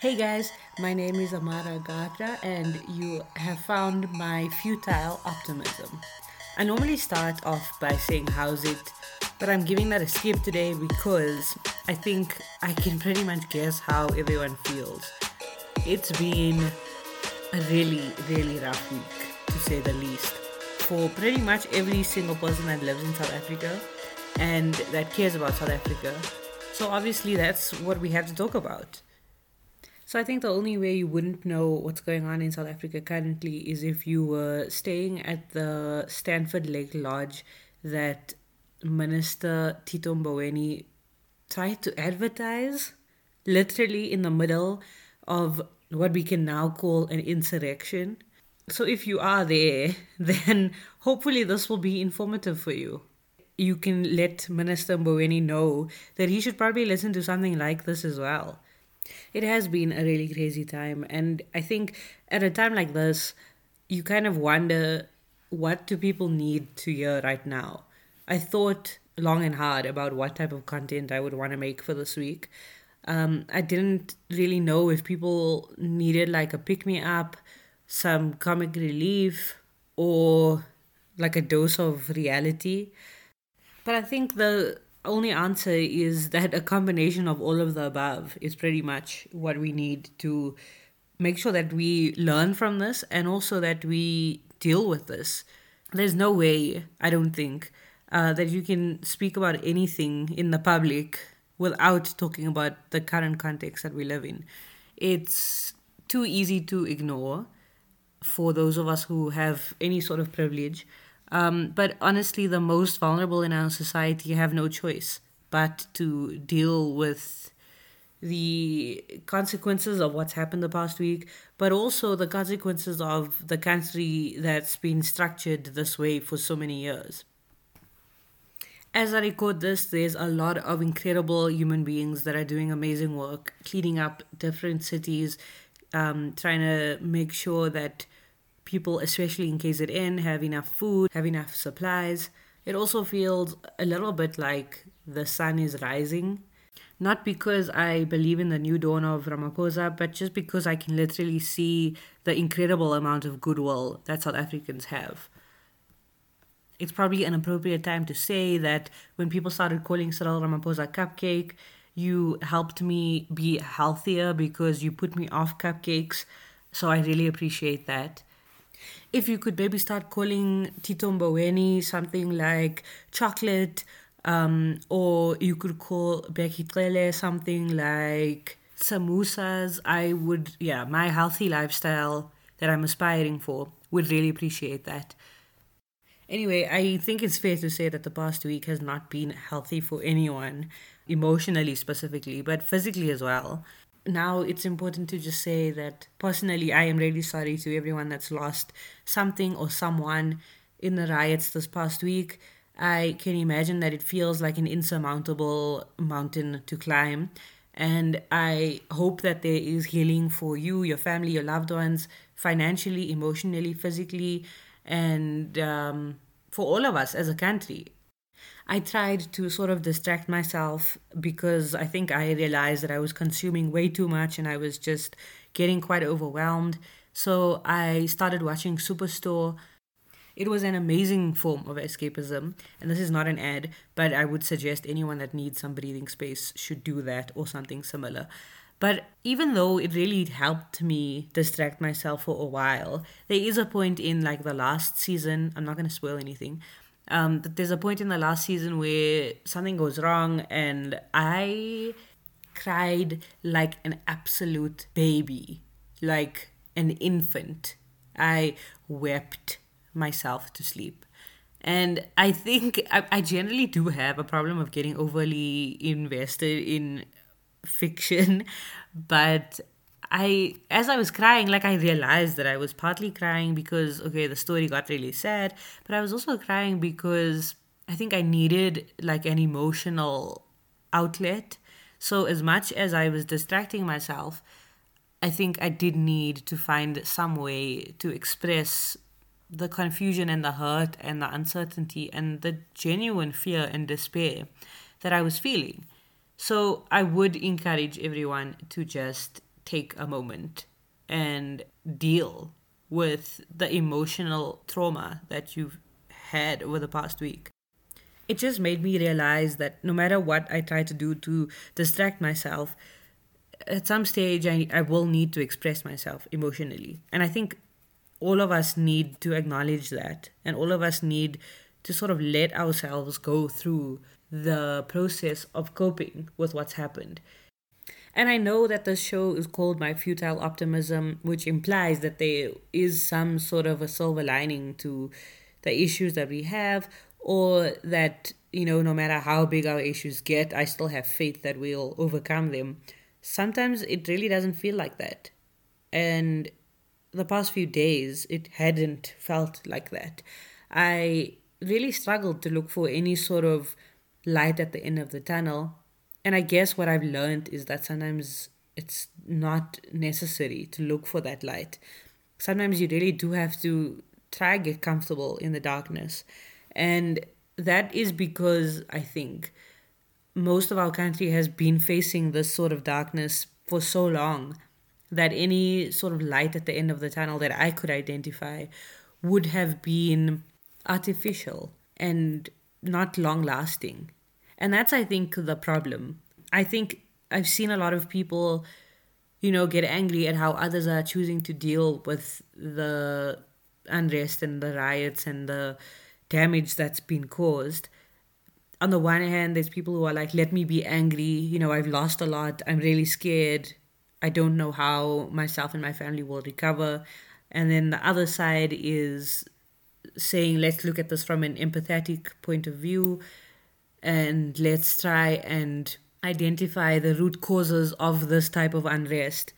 Hey guys, my name is Amara Gatra, and you have found my futile optimism. I normally start off by saying, How's it? But I'm giving that a skip today because I think I can pretty much guess how everyone feels. It's been a really, really rough week, to say the least, for pretty much every single person that lives in South Africa and that cares about South Africa. So, obviously, that's what we have to talk about. So I think the only way you wouldn't know what's going on in South Africa currently is if you were staying at the Stanford Lake Lodge that Minister Tito Mboweni tried to advertise literally in the middle of what we can now call an insurrection. So if you are there, then hopefully this will be informative for you. You can let Minister Mboweni know that he should probably listen to something like this as well it has been a really crazy time. And I think at a time like this, you kind of wonder what do people need to hear right now? I thought long and hard about what type of content I would want to make for this week. Um, I didn't really know if people needed like a pick me up, some comic relief, or like a dose of reality. But I think the only answer is that a combination of all of the above is pretty much what we need to make sure that we learn from this and also that we deal with this. There's no way, I don't think, uh, that you can speak about anything in the public without talking about the current context that we live in. It's too easy to ignore for those of us who have any sort of privilege. Um, but honestly, the most vulnerable in our society have no choice but to deal with the consequences of what's happened the past week, but also the consequences of the country that's been structured this way for so many years. As I record this, there's a lot of incredible human beings that are doing amazing work, cleaning up different cities, um, trying to make sure that people, especially in KZN, have enough food, have enough supplies. It also feels a little bit like the sun is rising. Not because I believe in the new dawn of Ramaphosa, but just because I can literally see the incredible amount of goodwill that South Africans have. It's probably an appropriate time to say that when people started calling Cyril Ramaphosa cupcake, you helped me be healthier because you put me off cupcakes. So I really appreciate that if you could maybe start calling Tito Mboweni something like chocolate, um, or you could call Bheki Cele something like samosas, I would, yeah, my healthy lifestyle that I'm aspiring for would really appreciate that. Anyway, I think it's fair to say that the past week has not been healthy for anyone, emotionally specifically, but physically as well now it's important to just say that personally, I am really sorry to everyone that's lost something or someone in the riots this past week. I can imagine that it feels like an insurmountable mountain to climb. And I hope that there is healing for you, your family, your loved ones, financially, emotionally, physically, and um, for all of us as a country. I tried to sort of distract myself because I think I realized that I was consuming way too much and I was just getting quite overwhelmed. So I started watching Superstore. It was an amazing form of escapism, and this is not an ad, but I would suggest anyone that needs some breathing space should do that or something similar. But even though it really helped me distract myself for a while, there is a point in like the last season, I'm not going to spoil anything, um, there's a point in the last season where something goes wrong, and I cried like an absolute baby, like an infant. I wept myself to sleep. And I think I, I generally do have a problem of getting overly invested in fiction, but I as I was crying, like I realized that I was partly crying because okay, the story got really sad, but I was also crying because I think I needed like an emotional outlet. So as much as I was distracting myself, I think I did need to find some way to express the confusion and the hurt and the uncertainty and the genuine fear and despair that I was feeling. So I would encourage everyone to just take a moment and deal with the emotional trauma that you've had over the past week. It just made me realize that no matter what I try to do to distract myself, at some stage I, I will need to express myself emotionally. And I think all of us need to acknowledge that. And all of us need to sort of let ourselves go through the process of coping with what's happened. And I know that the show is called My Futile Optimism, which implies that there is some sort of a silver lining to the issues that we have, or that, you know, no matter how big our issues get, I still have faith that we'll overcome them. Sometimes it really doesn't feel like that. And the past few days, it hadn't felt like that. I really struggled to look for any sort of light at the end of the tunnel and I guess what I've learned is that sometimes it's not necessary to look for that light. Sometimes you really do have to try get comfortable in the darkness. And that is because I think most of our country has been facing this sort of darkness for so long that any sort of light at the end of the tunnel that I could identify would have been artificial and not long lasting. And that's, I think, the problem. I think I've seen a lot of people, you know, get angry at how others are choosing to deal with the unrest and the riots and the damage that's been caused. On the one hand, there's people who are like, let me be angry. You know, I've lost a lot. I'm really scared. I don't know how myself and my family will recover. And then the other side is saying, let's look at this from an empathetic point of view and let's try and identify the root causes of this type of unrest.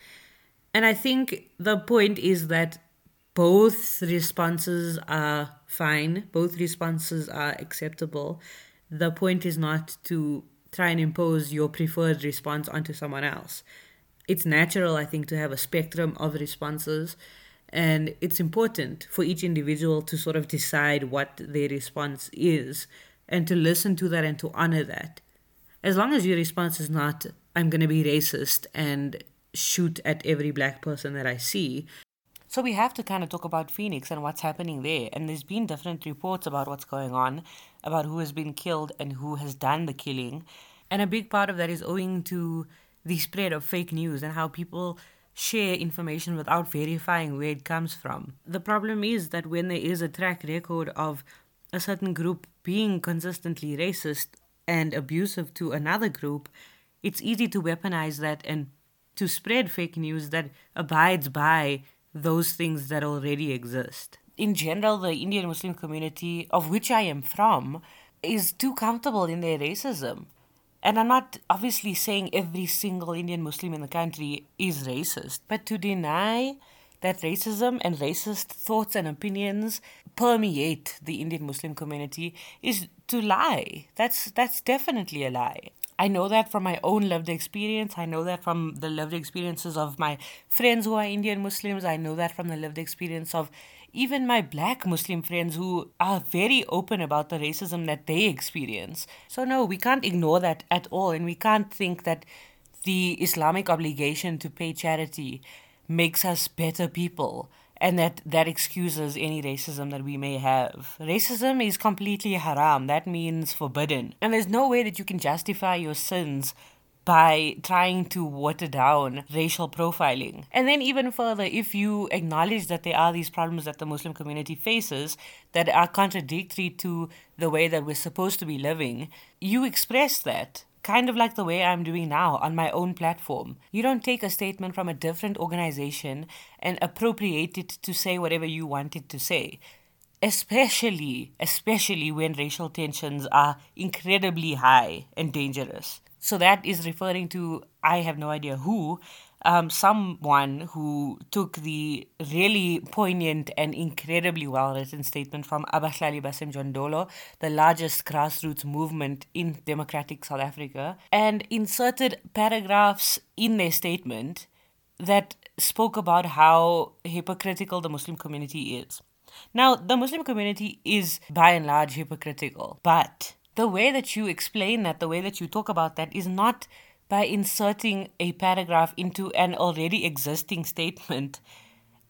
And I think the point is that both responses are fine, both responses are acceptable. The point is not to try and impose your preferred response onto someone else. It's natural, I think, to have a spectrum of responses, and it's important for each individual to sort of decide what their response is and to listen to that and to honor that. As long as your response is not, I'm going to be racist and shoot at every black person that I see. So we have to kind of talk about Phoenix and what's happening there. And there's been different reports about what's going on, about who has been killed and who has done the killing. And a big part of that is owing to the spread of fake news and how people share information without verifying where it comes from. The problem is that when there is a track record of a certain group being consistently racist and abusive to another group, it's easy to weaponize that and to spread fake news that abides by those things that already exist. In general, the Indian Muslim community, of which I am from, is too comfortable in their racism. And I'm not obviously saying every single Indian Muslim in the country is racist, but to deny that racism and racist thoughts and opinions permeate the Indian Muslim community is to lie. That's that's definitely a lie. I know that from my own lived experience. I know that from the lived experiences of my friends who are Indian Muslims. I know that from the lived experience of even my black Muslim friends who are very open about the racism that they experience. So, no, we can't ignore that at all. And we can't think that the Islamic obligation to pay charity makes us better people and that that excuses any racism that we may have. Racism is completely haram. That means forbidden. And there's no way that you can justify your sins by trying to water down racial profiling. And then, even further, if you acknowledge that there are these problems that the Muslim community faces that are contradictory to the way that we're supposed to be living, you express that kind of like the way I'm doing now on my own platform. You don't take a statement from a different organization and appropriate it to say whatever you want it to say. Especially, especially when racial tensions are incredibly high and dangerous. So that is referring to I have no idea who, um, someone who took the really poignant and incredibly well written statement from Abahlali Basemjondolo, the largest grassroots movement in democratic South Africa, and inserted paragraphs in their statement that spoke about how hypocritical the Muslim community is. Now, the Muslim community is by and large hypocritical, but the way that you explain that, the way that you talk about that is not by inserting a paragraph into an already existing statement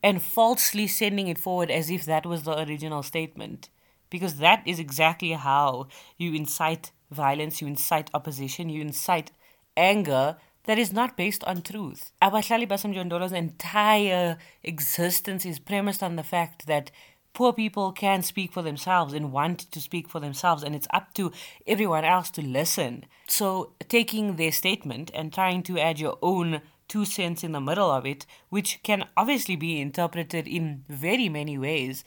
and falsely sending it forward as if that was the original statement. Because that is exactly how you incite violence, you incite opposition, you incite anger that is not based on truth. Abahlali Basemjondolo's entire existence is premised on the fact that poor people can speak for themselves and want to speak for themselves, and it's up to everyone else to listen. So, taking their statement and trying to add your own two cents in the middle of it, which can obviously be interpreted in very many ways,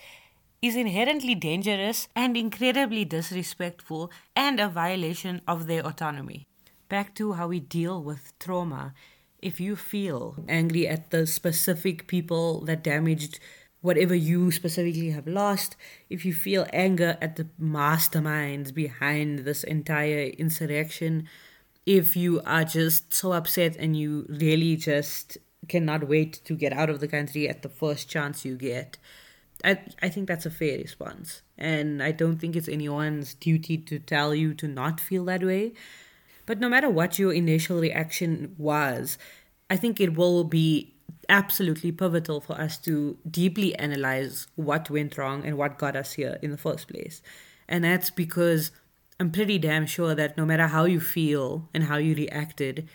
is inherently dangerous and incredibly disrespectful and a violation of their autonomy back to how we deal with trauma. If you feel angry at the specific people that damaged whatever you specifically have lost, if you feel anger at the masterminds behind this entire insurrection, if you are just so upset and you really just cannot wait to get out of the country at the first chance you get, I, I think that's a fair response. And I don't think it's anyone's duty to tell you to not feel that way. But no matter what your initial reaction was, I think it will be absolutely pivotal for us to deeply analyze what went wrong and what got us here in the first place. And that's because I'm pretty damn sure that no matter how you feel and how you reacted,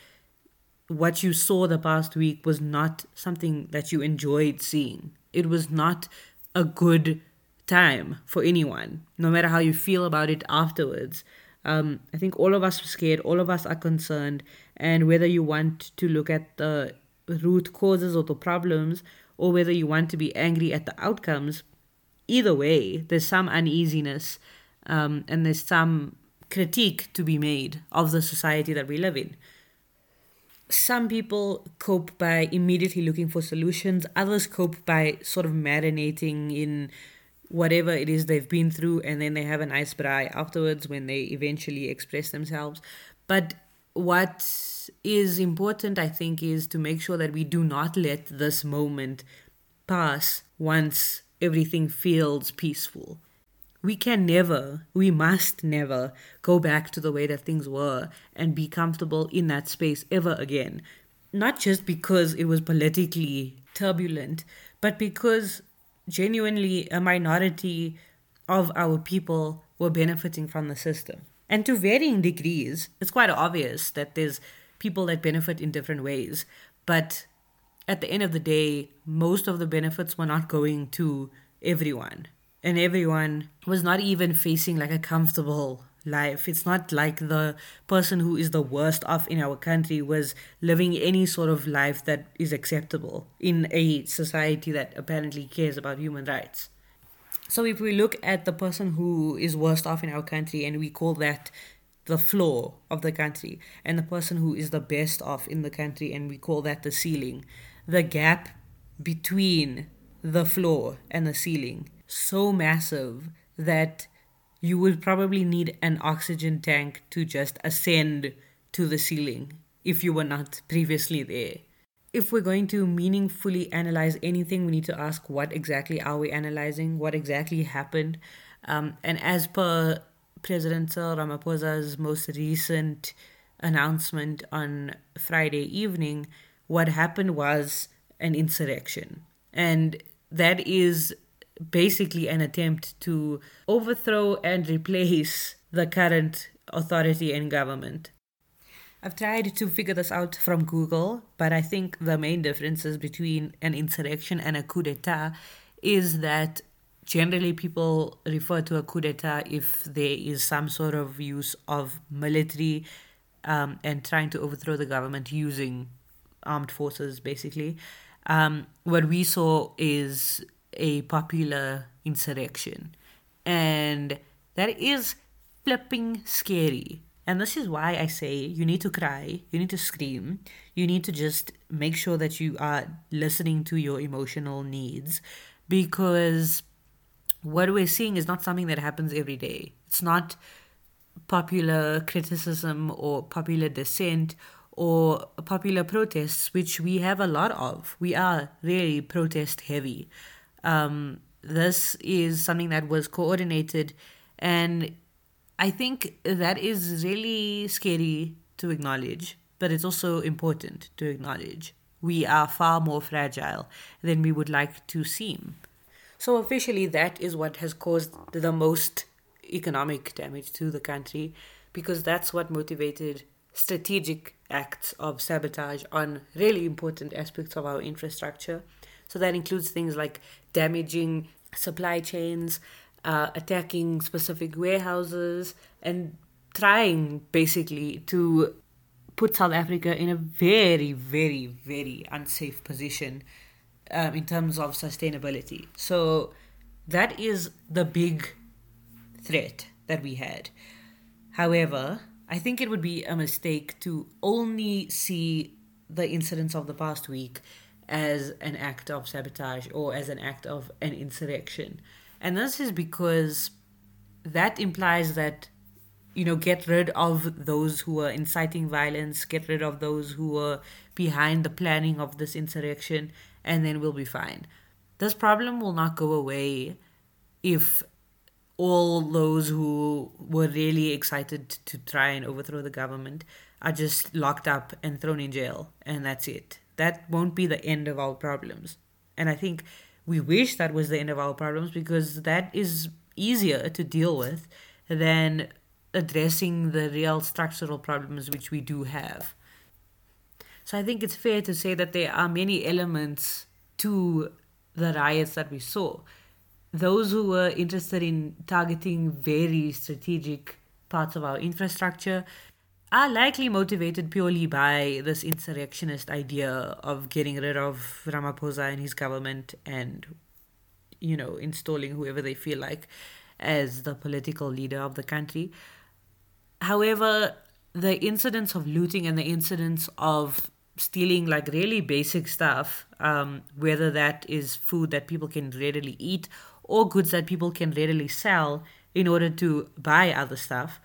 what you saw the past week was not something that you enjoyed seeing. It was not a good time for anyone, no matter how you feel about it afterwards. Um, I think all of us are scared, all of us are concerned, and whether you want to look at the root causes or the problems, or whether you want to be angry at the outcomes, either way, there's some uneasiness um, and there's some critique to be made of the society that we live in. Some people cope by immediately looking for solutions, others cope by sort of marinating in whatever it is they've been through and then they have a nice braai afterwards when they eventually express themselves but what is important i think is to make sure that we do not let this moment pass once everything feels peaceful we can never, we must never go back to the way that things were and be comfortable in that space ever again. Not just because it was politically turbulent, but because genuinely a minority of our people were benefiting from the system. And to varying degrees, it's quite obvious that there's people that benefit in different ways. But at the end of the day, most of the benefits were not going to everyone. And everyone was not even facing like a comfortable life. It's not like the person who is the worst off in our country was living any sort of life that is acceptable in a society that apparently cares about human rights. So if we look at the person who is worst off in our country and we call that the floor of the country, and the person who is the best off in the country and we call that the ceiling, the gap between the floor and the ceiling so massive that you would probably need an oxygen tank to just ascend to the ceiling if you were not previously there. If we're going to meaningfully analyze anything, we need to ask what exactly are we analyzing, what exactly happened. Um, and as per President Cyril Ramaphosa's most recent announcement on Friday evening, what happened was an insurrection. And that is basically an attempt to overthrow and replace the current authority and government. I've tried to figure this out from Google, but I think the main differences between an insurrection and a coup d'etat is that generally people refer to a coup d'etat if there is some sort of use of military um, and trying to overthrow the government using armed forces, basically. Um, what we saw is a popular insurrection. And that is flipping scary. And this is why I say you need to cry, you need to scream, you need to just make sure that you are listening to your emotional needs because what we're seeing is not something that happens every day. It's not popular criticism or popular dissent or popular protests, which we have a lot of. We are really protest heavy. Um, this is something that was coordinated, and I think that is really scary to acknowledge but it's also important to acknowledge we are far more fragile than we would like to seem. So, officially, that is what has caused the most economic damage to the country because that's what motivated strategic acts of sabotage on really important aspects of our infrastructure. So, that includes things like damaging supply chains, uh, attacking specific warehouses, and trying basically to put South Africa in a very, very, very unsafe position um, in terms of sustainability. So that is the big threat that we had. However, I think it would be a mistake to only see the incidents of the past week as an act of sabotage or as an act of an insurrection. And this is because that implies that you know get rid of those who are inciting violence get rid of those who are behind the planning of this insurrection and then we'll be fine. This problem will not go away if all those who were really excited to try and overthrow the government are just locked up and thrown in jail and that's it. That won't be the end of our problems. And i think we wish that was the end of our problems because that is easier to deal with than addressing the real structural problems which we do have. So I think it's fair to say that there are many elements to the riots that we saw. Those who were interested in targeting very strategic parts of our infrastructure are likely motivated purely by this insurrectionist idea of getting rid of Ramaphosa and his government and, you know, installing whoever they feel like as the political leader of the country. However, the incidents of looting and the incidents of stealing like really basic stuff, um, whether that is food that people can readily eat or goods that people can readily sell in order to buy other stuff,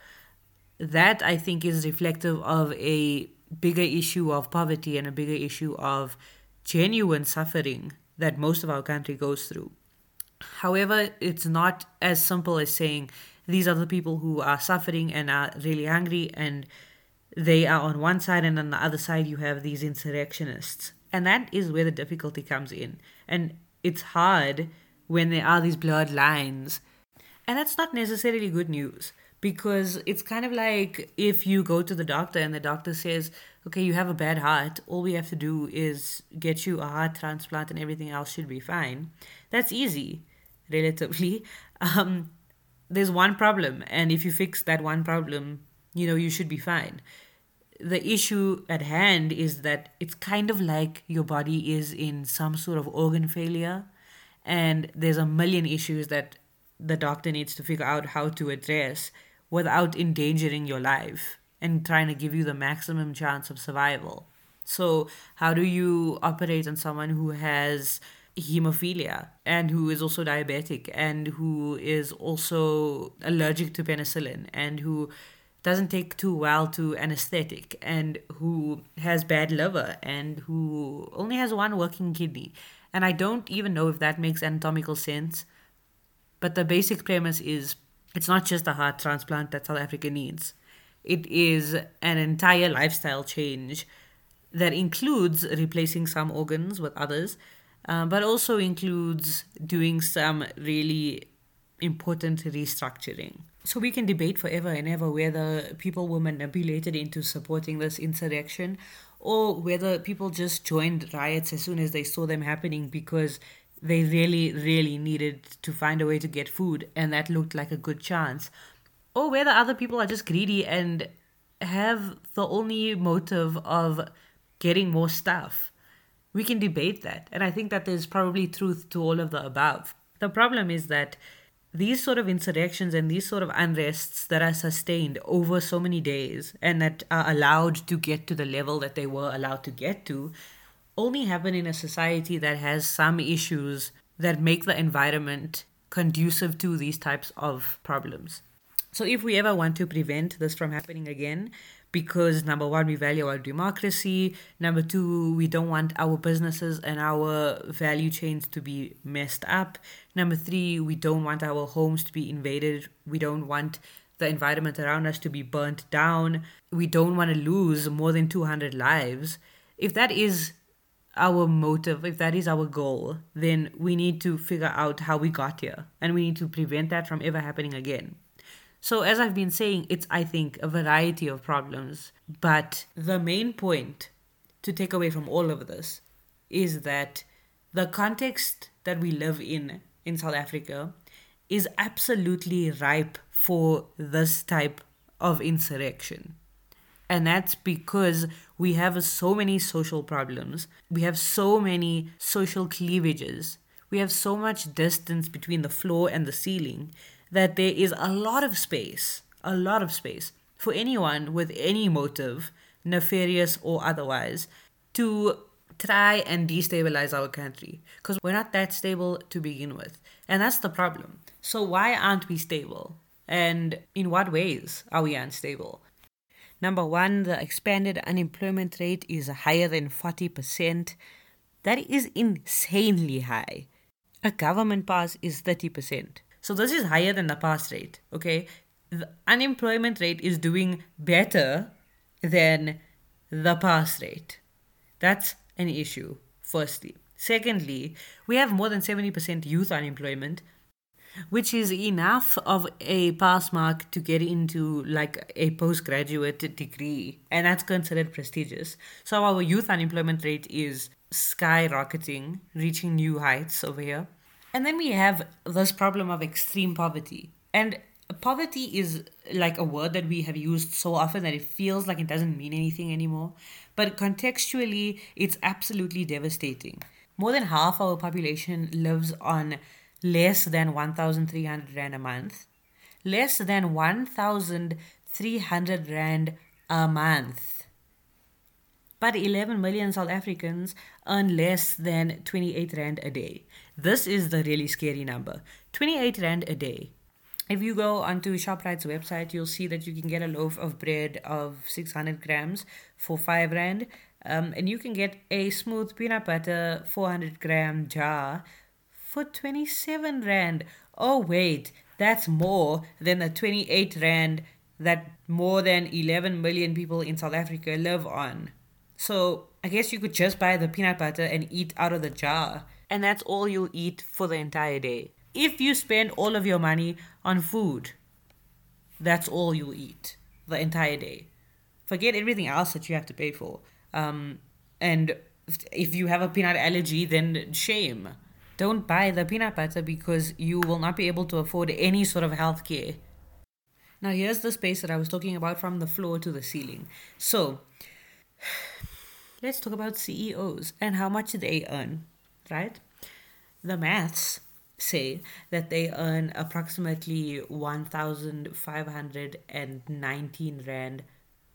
that I think is reflective of a bigger issue of poverty and a bigger issue of genuine suffering that most of our country goes through. However, it's not as simple as saying these are the people who are suffering and are really hungry and they are on one side and on the other side you have these insurrectionists. And that is where the difficulty comes in. And it's hard when there are these blurred lines. And that's not necessarily good news because it's kind of like if you go to the doctor and the doctor says okay you have a bad heart. All we have to do is get you a heart transplant and everything else should be fine. That's easy relatively. Um, there's one problem and if you fix that one problem you know you should be fine. The issue at hand is that it's kind of like your body is in some sort of organ failure and there's a million issues that the doctor needs to figure out how to address without endangering your life and trying to give you the maximum chance of survival so how do you operate on someone who has hemophilia and who is also diabetic and who is also allergic to penicillin and who doesn't take too well to anesthetic and who has bad liver and who only has one working kidney. And I don't even know if that makes anatomical sense. But the basic premise is it's not just a heart transplant that South Africa needs, it is an entire lifestyle change that includes replacing some organs with others uh, but also includes doing some really important restructuring. So we can debate forever and ever whether people were manipulated into supporting this insurrection or whether people just joined riots as soon as they saw them happening because they really, really needed to find a way to get food and that looked like a good chance. Or whether other people are just greedy and have the only motive of getting more stuff we can debate that. And I think that there's probably truth to all of the above. The problem is that these sort of insurrections and these sort of unrests that are sustained over so many days and that are allowed to get to the level that they were allowed to get to only happen in a society that has some issues that make the environment conducive to these types of problems. So, if we ever want to prevent this from happening again, because number one, we value our democracy. Number two, we don't want our businesses and our value chains to be messed up. Number three, we don't want our homes to be invaded. We don't want the environment around us to be burnt down. We don't want to lose more than 200 lives. If that is our motive, if that is our goal, then we need to figure out how we got here and we need to prevent that from ever happening again. So, as I've been saying, it's, I think, a variety of problems. But the main point to take away from all of this is that the context that we live in in South Africa is absolutely ripe for this type of insurrection. And that's because we have so many social problems. We have so many social cleavages. We have so much distance between the floor and the ceiling that there is a lot of space, a lot of space for anyone with any motive, nefarious or otherwise, to try and destabilize our country because we're not that stable to begin with. And that's the problem. So, why aren't we stable? And in what ways are we unstable? Number one, the expanded unemployment rate is higher than 40%. That is insanely high. A government pass is 30%. So this is higher than the pass rate, okay? The unemployment rate is doing better than the pass rate. That's an issue, firstly. Secondly, we have more than 70% youth unemployment, which is enough of a pass mark to get into like a postgraduate degree, and that's considered prestigious. So our youth unemployment rate is skyrocketing, reaching new heights over here. And then we have this problem of extreme poverty. And poverty is like a word that we have used so often that it feels like it doesn't mean anything anymore. But contextually, it's absolutely devastating. More than half our population lives on less than 1,300 Rand a month. Less than 1,300 Rand a month. But 11 million South Africans earn less than 28 Rand a day. This is the really scary number 28 Rand a day. If you go onto ShopRite's website, you'll see that you can get a loaf of bread of 600 grams for 5 Rand. Um, and you can get a smooth peanut butter 400 gram jar for 27 Rand. Oh, wait, that's more than the 28 Rand that more than 11 million people in South Africa live on. So I guess you could just buy the peanut butter and eat out of the jar. And that's all you'll eat for the entire day. If you spend all of your money on food, that's all you'll eat the entire day. Forget everything else that you have to pay for. Um, and if you have a peanut allergy, then shame. Don't buy the peanut butter because you will not be able to afford any sort of health care. Now, here's the space that I was talking about from the floor to the ceiling. So, let's talk about CEOs and how much they earn, right? The maths say that they earn approximately 1,519 Rand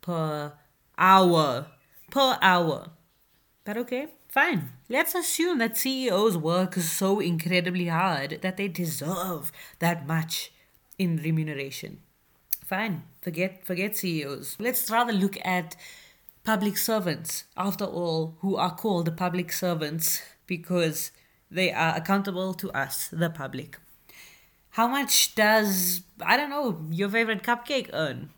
per hour. Per hour. But okay, Fine. Let's assume that CEOs work so incredibly hard that they deserve that much in remuneration. Fine. Forget forget CEOs. Let's rather look at public servants, after all, who are called the public servants because they are accountable to us, the public. How much does, I don't know, your favorite cupcake earn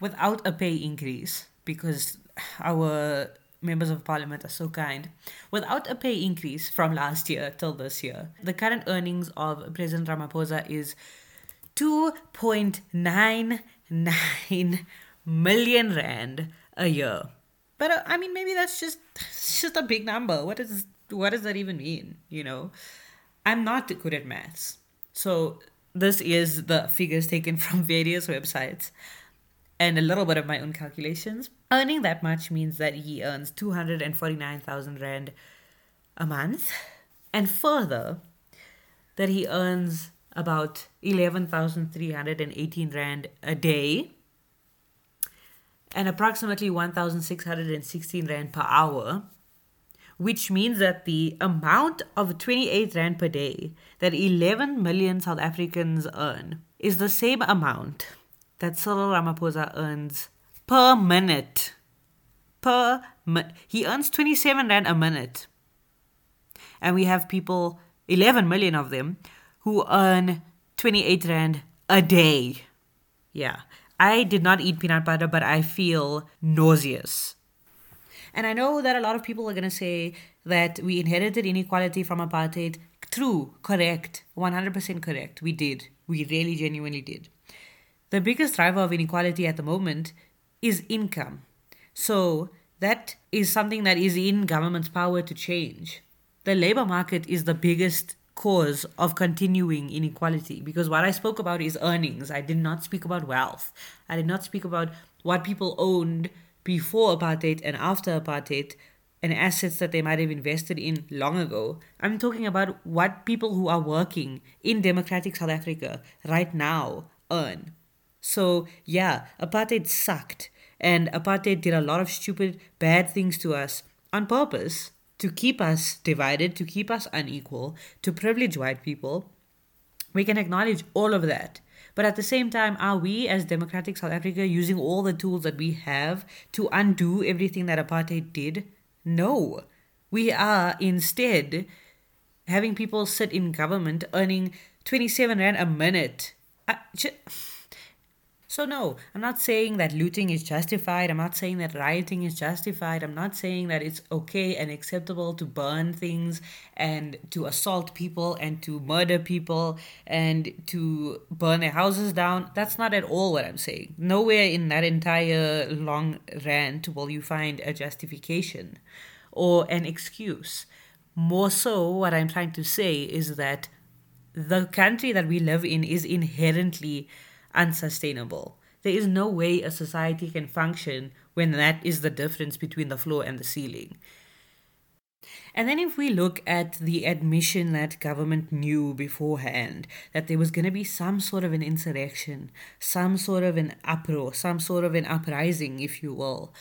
without a pay increase? Because our members of parliament are so kind. Without a pay increase from last year till this year, the current earnings of President Ramaphosa is 2.99 million rand a year. But uh, I mean, maybe that's just just a big number. What is what does that even mean? You know, I'm not good at maths, so this is the figures taken from various websites and a little bit of my own calculations. Earning that much means that he earns 249,000 Rand a month. And further, that he earns about 11,318 Rand a day and approximately 1,616 Rand per hour, which means that the amount of 28 Rand per day that 11 million South Africans earn is the same amount that Cyril Ramaphosa earns per minute. Per mi- he earns 27 rand a minute. And we have people, 11 million of them, who earn 28 rand a day. Yeah. I did not eat peanut butter, but I feel nauseous. And I know that a lot of people are going to say that we inherited inequality from apartheid. True, correct, 100% correct. We did. We really genuinely did. The biggest driver of inequality at the moment is income. So that is something that is in government's power to change. The labor market is the biggest cause of continuing inequality because what I spoke about is earnings. I did not speak about wealth. I did not speak about what people owned before apartheid and after apartheid and assets that they might have invested in long ago. I'm talking about what people who are working in democratic South Africa right now earn. So, yeah, apartheid sucked. And apartheid did a lot of stupid, bad things to us on purpose to keep us divided, to keep us unequal, to privilege white people. We can acknowledge all of that. But at the same time, are we as democratic South Africa using all the tools that we have to undo everything that apartheid did? No. We are instead having people sit in government earning 27 rand a minute. Uh, I, just, so, no, I'm not saying that looting is justified. I'm not saying that rioting is justified. I'm not saying that it's okay and acceptable to burn things and to assault people and to murder people and to burn their houses down. That's not at all what I'm saying. Nowhere in that entire long rant will you find a justification or an excuse. More so, what I'm trying to say is that the country that we live in is inherently unsustainable. There is no way a society can function when that is the difference between the floor and the ceiling. And then, if we look at the admission that government knew beforehand that there was going to be some sort of an insurrection, some sort of an uproar, some sort of an uprising, if you will,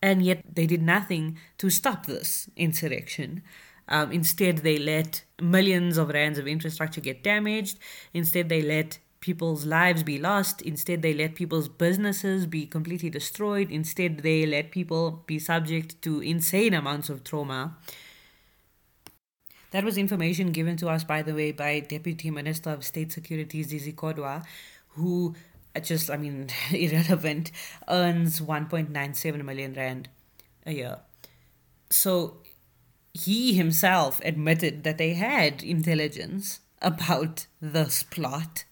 and yet they did nothing to stop this insurrection. Um, instead, they let millions of rands of infrastructure get damaged. Instead, they let people's lives be lost. Instead, they let people's businesses be completely destroyed. Instead, they let people be subject to insane amounts of trauma. That was information given to us, by the way, by Deputy Minister of State Security Zizi Kodwa, who uh, just, I mean, irrelevant, earns 1.97 million rand a year. So he himself admitted that they had intelligence about this plot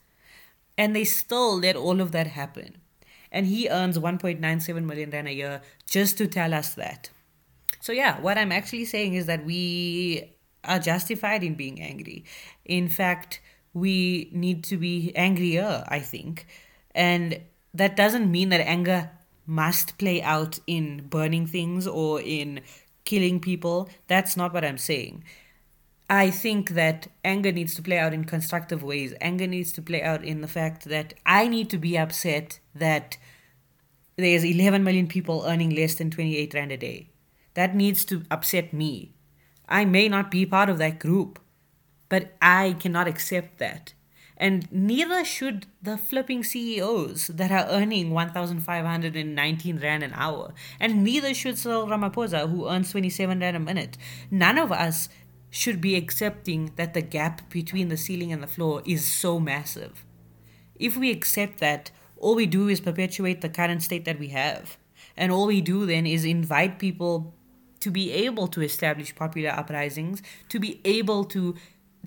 and they still let all of that happen. And he earns 1.97 million rand a year just to tell us that. So, yeah, what I'm actually saying is that we are justified in being angry. In fact, we need to be angrier, I think. And that doesn't mean that anger must play out in burning things or in killing people. That's not what I'm saying. I think that anger needs to play out in constructive ways. Anger needs to play out in the fact that I need to be upset that there's 11 million people earning less than 28 Rand a day. That needs to upset me. I may not be part of that group, but I cannot accept that. And neither should the flipping CEOs that are earning 1,519 Rand an hour. And neither should Cyril Ramaphosa, who earns 27 Rand a minute. None of us should be accepting that the gap between the ceiling and the floor is so massive. If we accept that, all we do is perpetuate the current state that we have. And all we do then is invite people to be able to establish popular uprisings, to be able to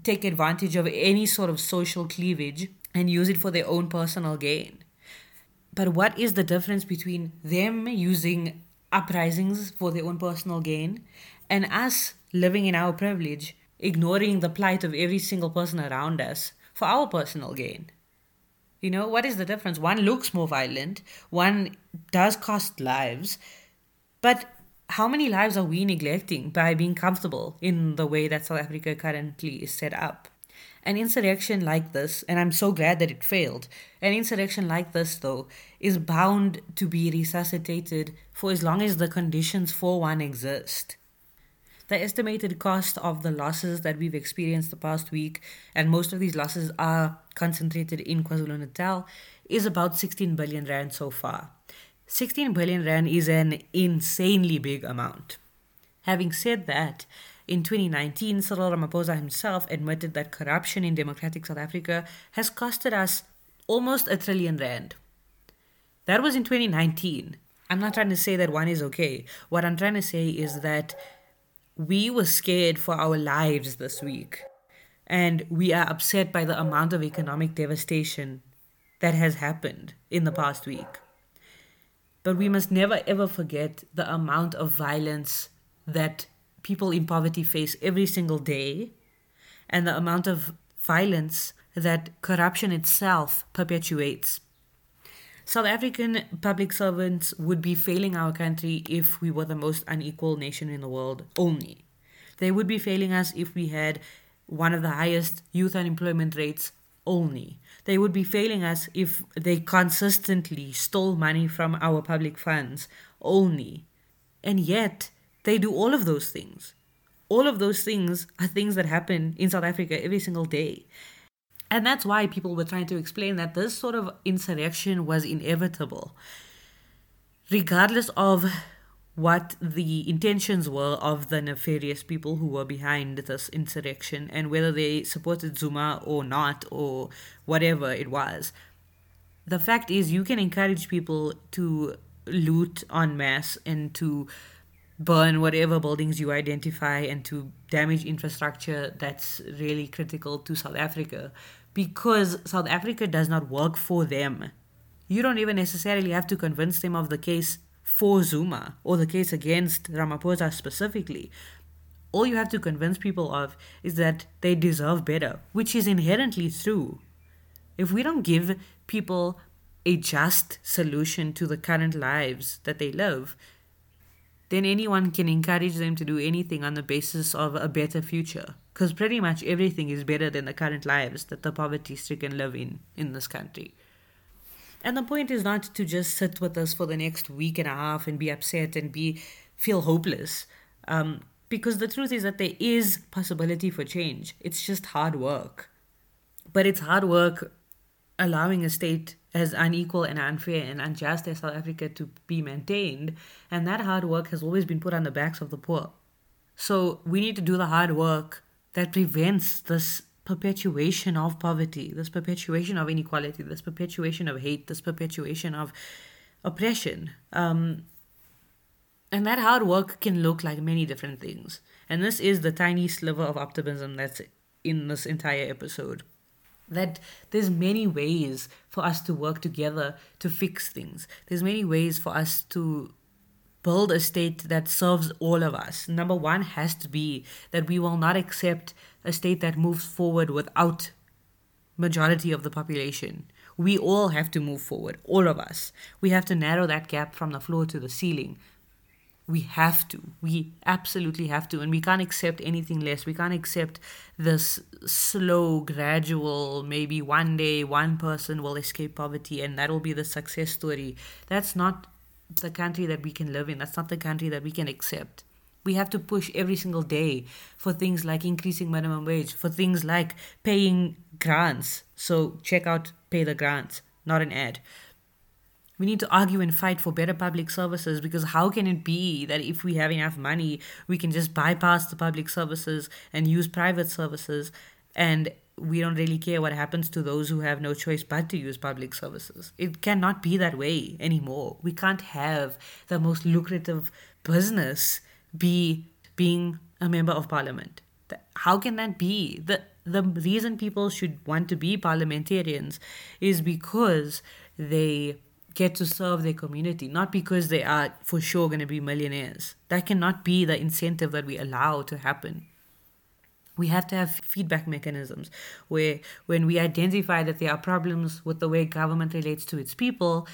take advantage of any sort of social cleavage and use it for their own personal gain. But what is the difference between them using uprisings for their own personal gain and us living in our privilege, ignoring the plight of every single person around us for our personal gain. You know, what is the difference? One looks more violent, one does cost lives, but how many lives are we neglecting by being comfortable in the way that South Africa currently is set up? An insurrection like this, and I'm so glad that it failed, an insurrection like this, though, is bound to be resuscitated for as long as the conditions for one exist. The estimated cost of the losses that we've experienced the past week, and most of these losses are concentrated in KwaZulu Natal, is about 16 billion rand so far. 16 billion rand is an insanely big amount. Having said that, in 2019, Cyril Ramaphosa himself admitted that corruption in democratic South Africa has costed us almost a trillion rand. That was in 2019. I'm not trying to say that one is okay. What I'm trying to say is that we were scared for our lives this week. And we are upset by the amount of economic devastation that has happened in the past week. But we must never ever forget the amount of violence that people in poverty face every single day and the amount of violence that corruption itself perpetuates. South African public servants would be failing our country if we were the most unequal nation in the world only. They would be failing us if we had one of the highest youth unemployment rates only. They would be failing us if they consistently stole money from our public funds only. And yet, they do all of those things. All of those things are things that happen in South Africa every single day. And that's why people were trying to explain that this sort of insurrection was inevitable. Regardless of what the intentions were of the nefarious people who were behind this insurrection and whether they supported Zuma or not or whatever it was. The fact is, you can encourage people to loot en masse and to burn whatever buildings you identify and to damage infrastructure that's really critical to South Africa because South Africa does not work for them. You don't even necessarily have to convince them of the case for Zuma or the case against Ramaphosa specifically. All you have to convince people of is that they deserve better, which is inherently true. If we don't give people a just solution to the current lives that they live, then anyone can encourage them to do anything on the basis of a better future. Because pretty much everything is better than the current lives that the poverty stricken live in in this country. And the point is not to just sit with us for the next week and a half and be upset and be feel hopeless. Um, because the truth is that there is possibility for change. It's just hard work. But it's hard work allowing a state as unequal and unfair and unjust as South Africa to be maintained. And that hard work has always been put on the backs of the poor. So we need to do the hard work that prevents this perpetuation of poverty, this perpetuation of inequality, this perpetuation of hate, this perpetuation of oppression. Um, and that hard work can look like many different things. And this is the tiny sliver of optimism that's in this entire episode. That there's many ways for us to work together to fix things. There's many ways for us to build a state that serves all of us. Number one has to be that we will not accept a state that moves forward without majority of the population. We all have to move forward, all of us. We have to narrow that gap from the floor to the ceiling. We have to. We absolutely have to. And we can't accept anything less. We can't accept this slow, gradual, maybe one day one person will escape poverty and that'll be the success story. That's not the country that we can live in. That's not the country that we can accept. We have to push every single day for things like increasing minimum wage, for things like paying grants. So check out Pay the Grants, not an ad. We need to argue and fight for better public services because how can it be that if we have enough money, we can just bypass the public services and use private services and we don't really care what happens to those who have no choice but to use public services. It cannot be that way anymore. We can't have the most lucrative business be being a member of parliament. How can that be? The the reason people should want to be parliamentarians is because they get to serve their community, not because they are for sure going to be millionaires. That cannot be the incentive that we allow to happen we have to have feedback mechanisms where when we identify that there are problems with the way government relates to its people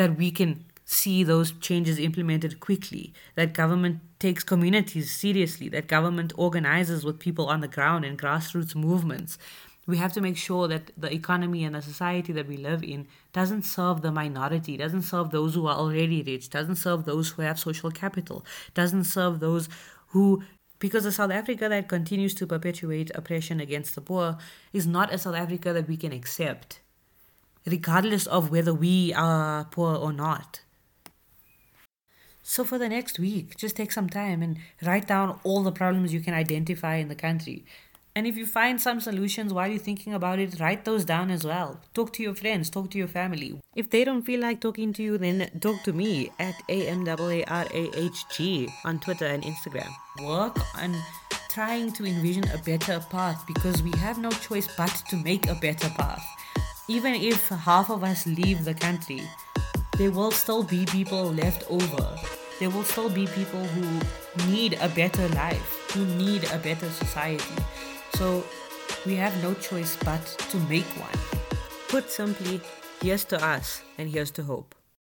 that we can see those changes implemented quickly that government takes communities seriously that government organizes with people on the ground in grassroots movements. We have to make sure that the economy and the society that we live in doesn't serve the minority, doesn't serve those who are already rich, doesn't serve those who have social capital, doesn't serve those who because the South Africa that continues to perpetuate oppression against the poor is not a South Africa that we can accept, regardless of whether we are poor or not. So, for the next week, just take some time and write down all the problems you can identify in the country. And if you find some solutions while you're thinking about it, write those down as well. Talk to your friends, talk to your family. If they don't feel like talking to you, then talk to me at AMARAHG on Twitter and Instagram. Work on trying to envision a better path because we have no choice but to make a better path. Even if half of us leave the country, there will still be people left over. There will still be people who need a better life, who need a better society. So we have no choice but to make one. Put simply, here's to us and here's to hope.